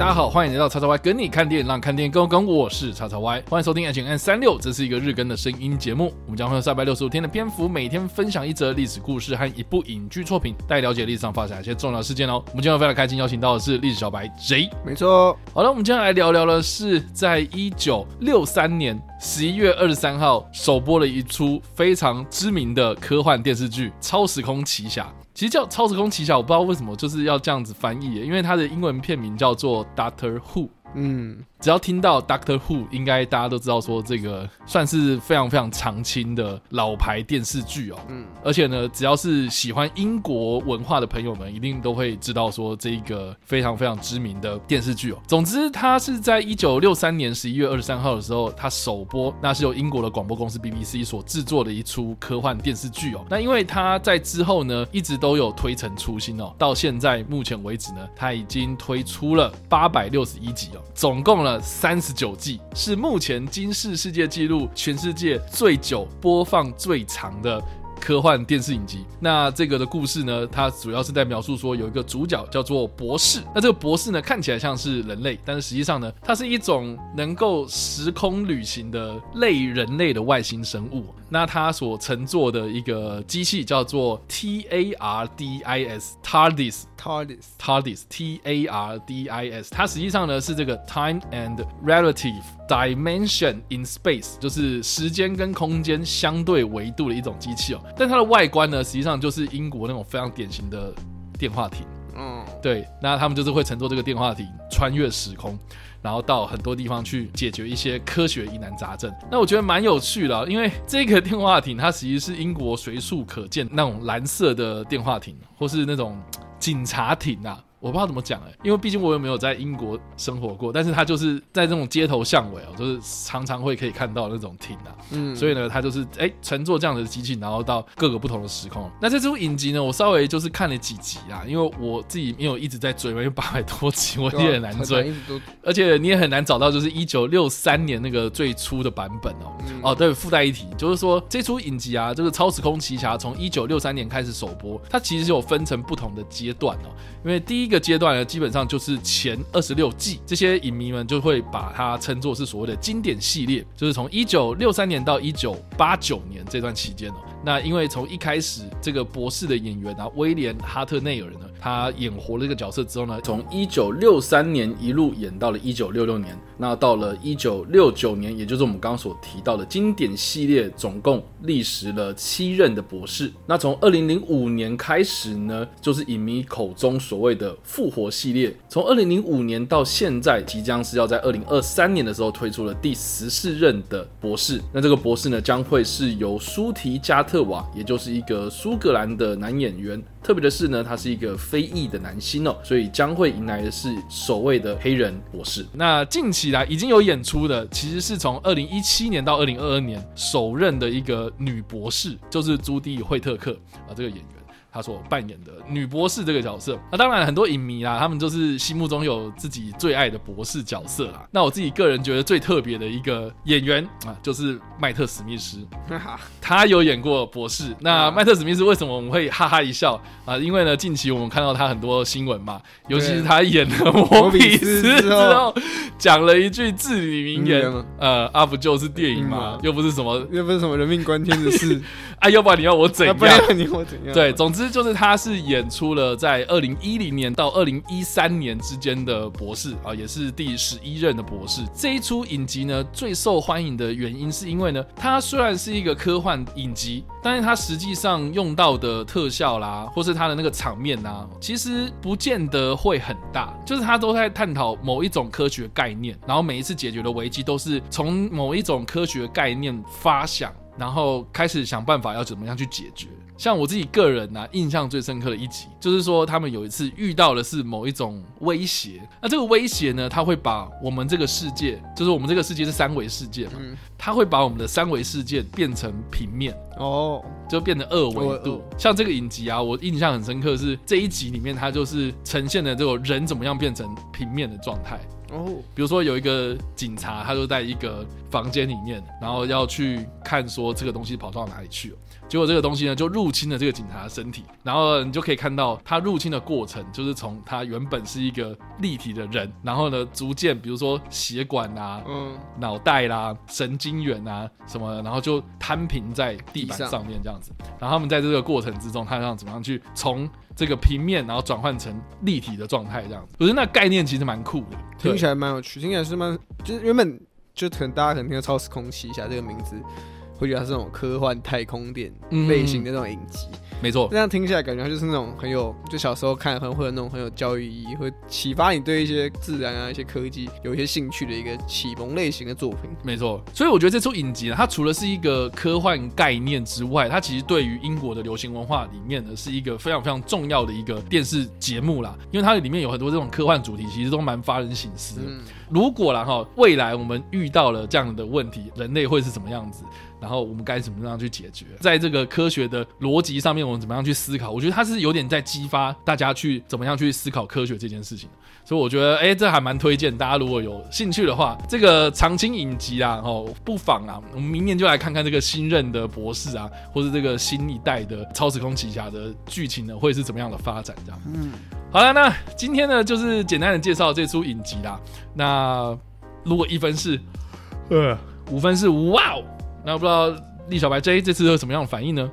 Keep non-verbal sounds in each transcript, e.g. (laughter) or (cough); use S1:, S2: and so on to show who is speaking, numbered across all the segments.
S1: 大家好，欢迎来到叉叉 Y 跟你看电影，让看电影更跟我是叉叉 Y，欢迎收听 H N 三六，这是一个日更的声音节目。我们将会有三百六十五天的篇幅，每天分享一则历史故事和一部影剧作品，带了解历史上发生一些重要事件哦。我们今天非常开心邀请到的是历史小白 J，
S2: 没错。
S1: 好了，我们今天来聊聊的是在一九六三年十一月二十三号首播了一出非常知名的科幻电视剧《超时空奇侠》。其实叫《超时空奇侠》，我不知道为什么就是要这样子翻译，因为它的英文片名叫做《Doctor Who》。嗯。只要听到 Doctor Who，应该大家都知道说这个算是非常非常常青的老牌电视剧哦。嗯，而且呢，只要是喜欢英国文化的朋友们，一定都会知道说这个非常非常知名的电视剧哦。总之，它是在一九六三年十一月二十三号的时候，它首播，那是由英国的广播公司 BBC 所制作的一出科幻电视剧哦。那因为它在之后呢，一直都有推陈出新哦，到现在目前为止呢，它已经推出了八百六十一集哦，总共了。三十九季是目前金氏世界纪录，全世界最久播放最长的科幻电视影集。那这个的故事呢，它主要是在描述说有一个主角叫做博士。那这个博士呢，看起来像是人类，但是实际上呢，它是一种能够时空旅行的类人类的外星生物。那它所乘坐的一个机器叫做 T A R D I S，TARDIS。
S2: TARDIS
S1: TARDIS T A R D I S，它实际上呢是这个 Time and Relative Dimension in Space，就是时间跟空间相对维度的一种机器哦。但它的外观呢，实际上就是英国那种非常典型的电话亭。嗯，对，那他们就是会乘坐这个电话亭穿越时空，然后到很多地方去解决一些科学疑难杂症。那我觉得蛮有趣的，因为这个电话亭它其实是英国随处可见那种蓝色的电话亭，或是那种。警察亭啊。我不知道怎么讲哎，因为毕竟我也没有在英国生活过，但是他就是在这种街头巷尾哦，就是常常会可以看到那种亭啊，嗯，所以呢，他就是哎乘坐这样的机器，然后到各个不同的时空。那这出影集呢，我稍微就是看了几集啊，因为我自己没有一直在追嘛，因为八百多集我也很难追，而且你也很难找到就是一九六三年那个最初的版本哦。嗯、哦，对，附带一提，就是说这出影集啊，这个《超时空奇侠》从一九六三年开始首播，它其实有分成不同的阶段哦，因为第一。一个阶段呢，基本上就是前二十六季，这些影迷们就会把它称作是所谓的经典系列，就是从一九六三年到一九八九年这段期间哦。那因为从一开始这个博士的演员啊，威廉哈特内尔呢，他演活了这个角色之后呢，从一九六三年一路演到了一九六六年，那到了一九六九年，也就是我们刚刚所提到的经典系列，总共历时了七任的博士。那从二零零五年开始呢，就是影迷口中所谓的复活系列。从二零零五年到现在，即将是要在二零二三年的时候推出了第十四任的博士。那这个博士呢，将会是由舒提加特瓦，也就是一个苏格兰的男演员。特别的是呢，他是一个非裔的男星哦，所以将会迎来的是所谓的黑人博士。那近期来已经有演出的，其实是从二零一七年到二零二二年首任的一个女博士，就是朱迪·惠特克啊，这个演员。他所扮演的女博士这个角色，那当然很多影迷啦，他们就是心目中有自己最爱的博士角色啦。那我自己个人觉得最特别的一个演员啊，就是麦特史密斯，他有演过博士。那麦特史密斯为什么我们会哈哈一笑啊？因为呢，近期我们看到他很多新闻嘛，尤其是他演了摩比斯之后，讲了一句至理名言，呃，啊不就是电影嘛，又不是什么，
S2: 又不是什么人命关天的事。
S1: 啊，要不然你要我怎样？
S2: 不然你要我怎样？
S1: 对，总之就是他是演出了在二零一零年到二零一三年之间的博士啊，也是第十一任的博士。这一出影集呢，最受欢迎的原因是因为呢，它虽然是一个科幻影集，但是它实际上用到的特效啦，或是它的那个场面啊，其实不见得会很大，就是它都在探讨某一种科学概念，然后每一次解决的危机都是从某一种科学概念发想。然后开始想办法要怎么样去解决。像我自己个人呢、啊，印象最深刻的一集，就是说他们有一次遇到的是某一种威胁。那这个威胁呢，它会把我们这个世界，就是我们这个世界是三维世界嘛，它会把我们的三维世界变成平面哦，就变成二维度。像这个影集啊，我印象很深刻是这一集里面，它就是呈现的这种人怎么样变成平面的状态。
S2: 哦，
S1: 比如说有一个警察，他就在一个房间里面，然后要去看说这个东西跑到哪里去了。结果这个东西呢，就入侵了这个警察的身体，然后你就可以看到他入侵的过程，就是从他原本是一个立体的人，然后呢，逐渐比如说血管啊、嗯、脑袋啦、神经元啊什么的，然后就摊平在地板上面这样子。然后他们在这个过程之中，他让怎么样去从这个平面，然后转换成立体的状态这样子。我觉得那概念其实蛮酷的，
S2: 听起来蛮有趣，听起来是蛮就是原本就可能大家可能听到超时空奇侠这个名字。会觉得它是那种科幻太空电类型的那种影集，嗯、没错。这样听起来感觉它就是那种很有，就小时候看很会有那种很有教育意义，会启发你对一些自然啊、一些科技有一些兴趣的一个启蒙类型的作品。
S1: 没错。所以我觉得这出影集呢，它除了是一个科幻概念之外，它其实对于英国的流行文化里面呢，是一个非常非常重要的一个电视节目啦。因为它里面有很多这种科幻主题，其实都蛮发人省思的。嗯、如果啦哈，未来我们遇到了这样的问题，人类会是什么样子？然后我们该怎么样去解决？在这个科学的逻辑上面，我们怎么样去思考？我觉得它是有点在激发大家去怎么样去思考科学这件事情。所以我觉得，哎，这还蛮推荐大家，如果有兴趣的话，这个长青影集啊，哦，不妨啊，我们明年就来看看这个新任的博士啊，或者这个新一代的超时空奇侠的剧情呢，会是怎么样的发展？这样。嗯，好了，那今天呢，就是简单的介绍这出影集啦。那如果一分是，呃，五分是，哇哦！那我不知道栗小白 J 这次有什么样的反应呢？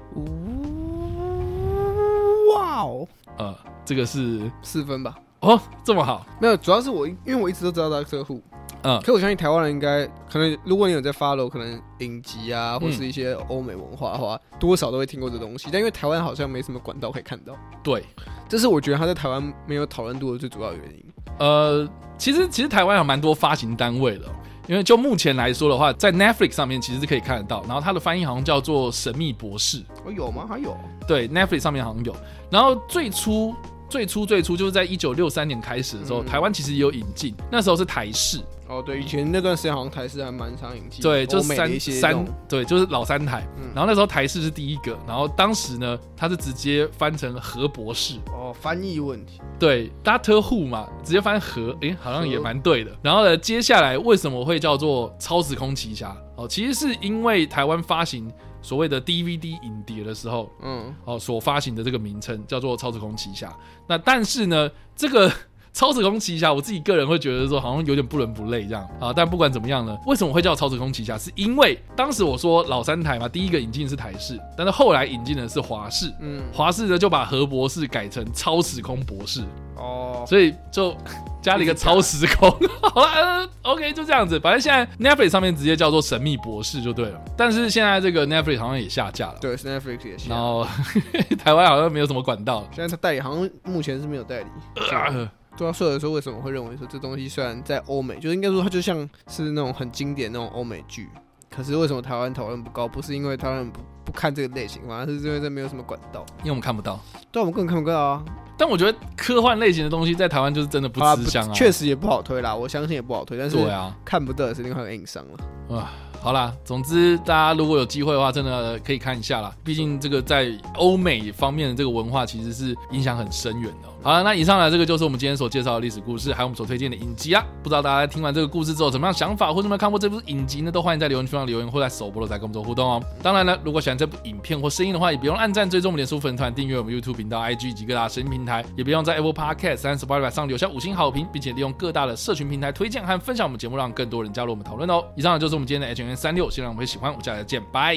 S2: 哇哦，
S1: 呃，这个是
S2: 四分吧？
S1: 哦，这么好？
S2: 没有，主要是我因为我一直都知道他的客户，嗯，可我相信台湾人应该可能，如果你有在 follow 可能影集啊，或是一些欧美文化的话，嗯、多少都会听过这东西。但因为台湾好像没什么管道可以看到，
S1: 对，
S2: 这是我觉得他在台湾没有讨论度的最主要原因。
S1: 呃，其实其实台湾有蛮多发行单位的。因为就目前来说的话，在 Netflix 上面其实是可以看得到，然后它的翻译好像叫做《神秘博士》。
S2: 哦，有吗？还有？
S1: 对，Netflix 上面好像有。然后最初、最初、最初就是在一九六三年开始的时候，嗯、台湾其实也有引进，那时候是台视。
S2: 哦，对，以前那段时间好像台视还蛮常引进。
S1: 对，就是三三，对，就是老三台。嗯、然后那时候台视是第一个，然后当时呢，它是直接翻成何博士。
S2: 哦，翻译问题。
S1: 对，Doctor Who 嘛，直接翻何，诶，好像也蛮对的。然后呢，接下来为什么会叫做超时空奇侠？哦，其实是因为台湾发行所谓的 DVD 影碟的时候，嗯，哦，所发行的这个名称叫做超时空奇侠。那但是呢，这个。超时空奇侠，我自己个人会觉得说好像有点不伦不类这样啊。但不管怎么样呢，为什么会叫超时空奇侠？是因为当时我说老三台嘛，第一个引进是台式，但是后来引进的是华视。嗯，华视呢就把何博士改成超时空博士。哦，所以就 (laughs) 加了一个超时空。(laughs) 好了，呃，OK，就这样子。反正现在 Netflix 上面直接叫做神秘博士就对了。但是现在这个 Netflix 好像也下架了。
S2: 对，Netflix 也下。
S1: 然后 (laughs) 台湾好像没有什么管道。
S2: 现在他代理好像目前是没有代理。呃对啊，所以说为什么会认为说这东西虽然在欧美，就应该说它就像是那种很经典那种欧美剧，可是为什么台湾讨论不高？不是因为台湾不不看这个类型，反而是因为这没有什么管道，
S1: 因为我们看不到。
S2: 对，我们根本看不到啊。
S1: 但我觉得科幻类型的东西在台湾就是真的不吃香啊，
S2: 确实也不好推啦。我相信也不好推，但是对啊，看不到是另外一个硬伤了。
S1: 啊，好啦，总之大家如果有机会的话，真的可以看一下啦。毕竟这个在欧美方面的这个文化其实是影响很深远的。好了，那以上呢，这个就是我们今天所介绍的历史故事，还有我们所推荐的影集啊。不知道大家听完这个故事之后，怎么样想法，或者有没有看过这部影集呢？都欢迎在留言区上留言，或在首播的再跟我们做互动哦。当然了，如果喜欢这部影片或声音的话，也不用按赞、追踪我们脸书粉团、订阅我们 YouTube 频道、IG 及各大声音平台，也不用在 Apple Podcast 三十八里上留下五星好评，并且利用各大的社群平台推荐和分享我们节目，让更多人加入我们讨论哦。以上就是我们今天的 H&M 365，希望我们会喜欢，我们下次再见，拜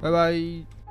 S1: 拜
S2: 拜拜。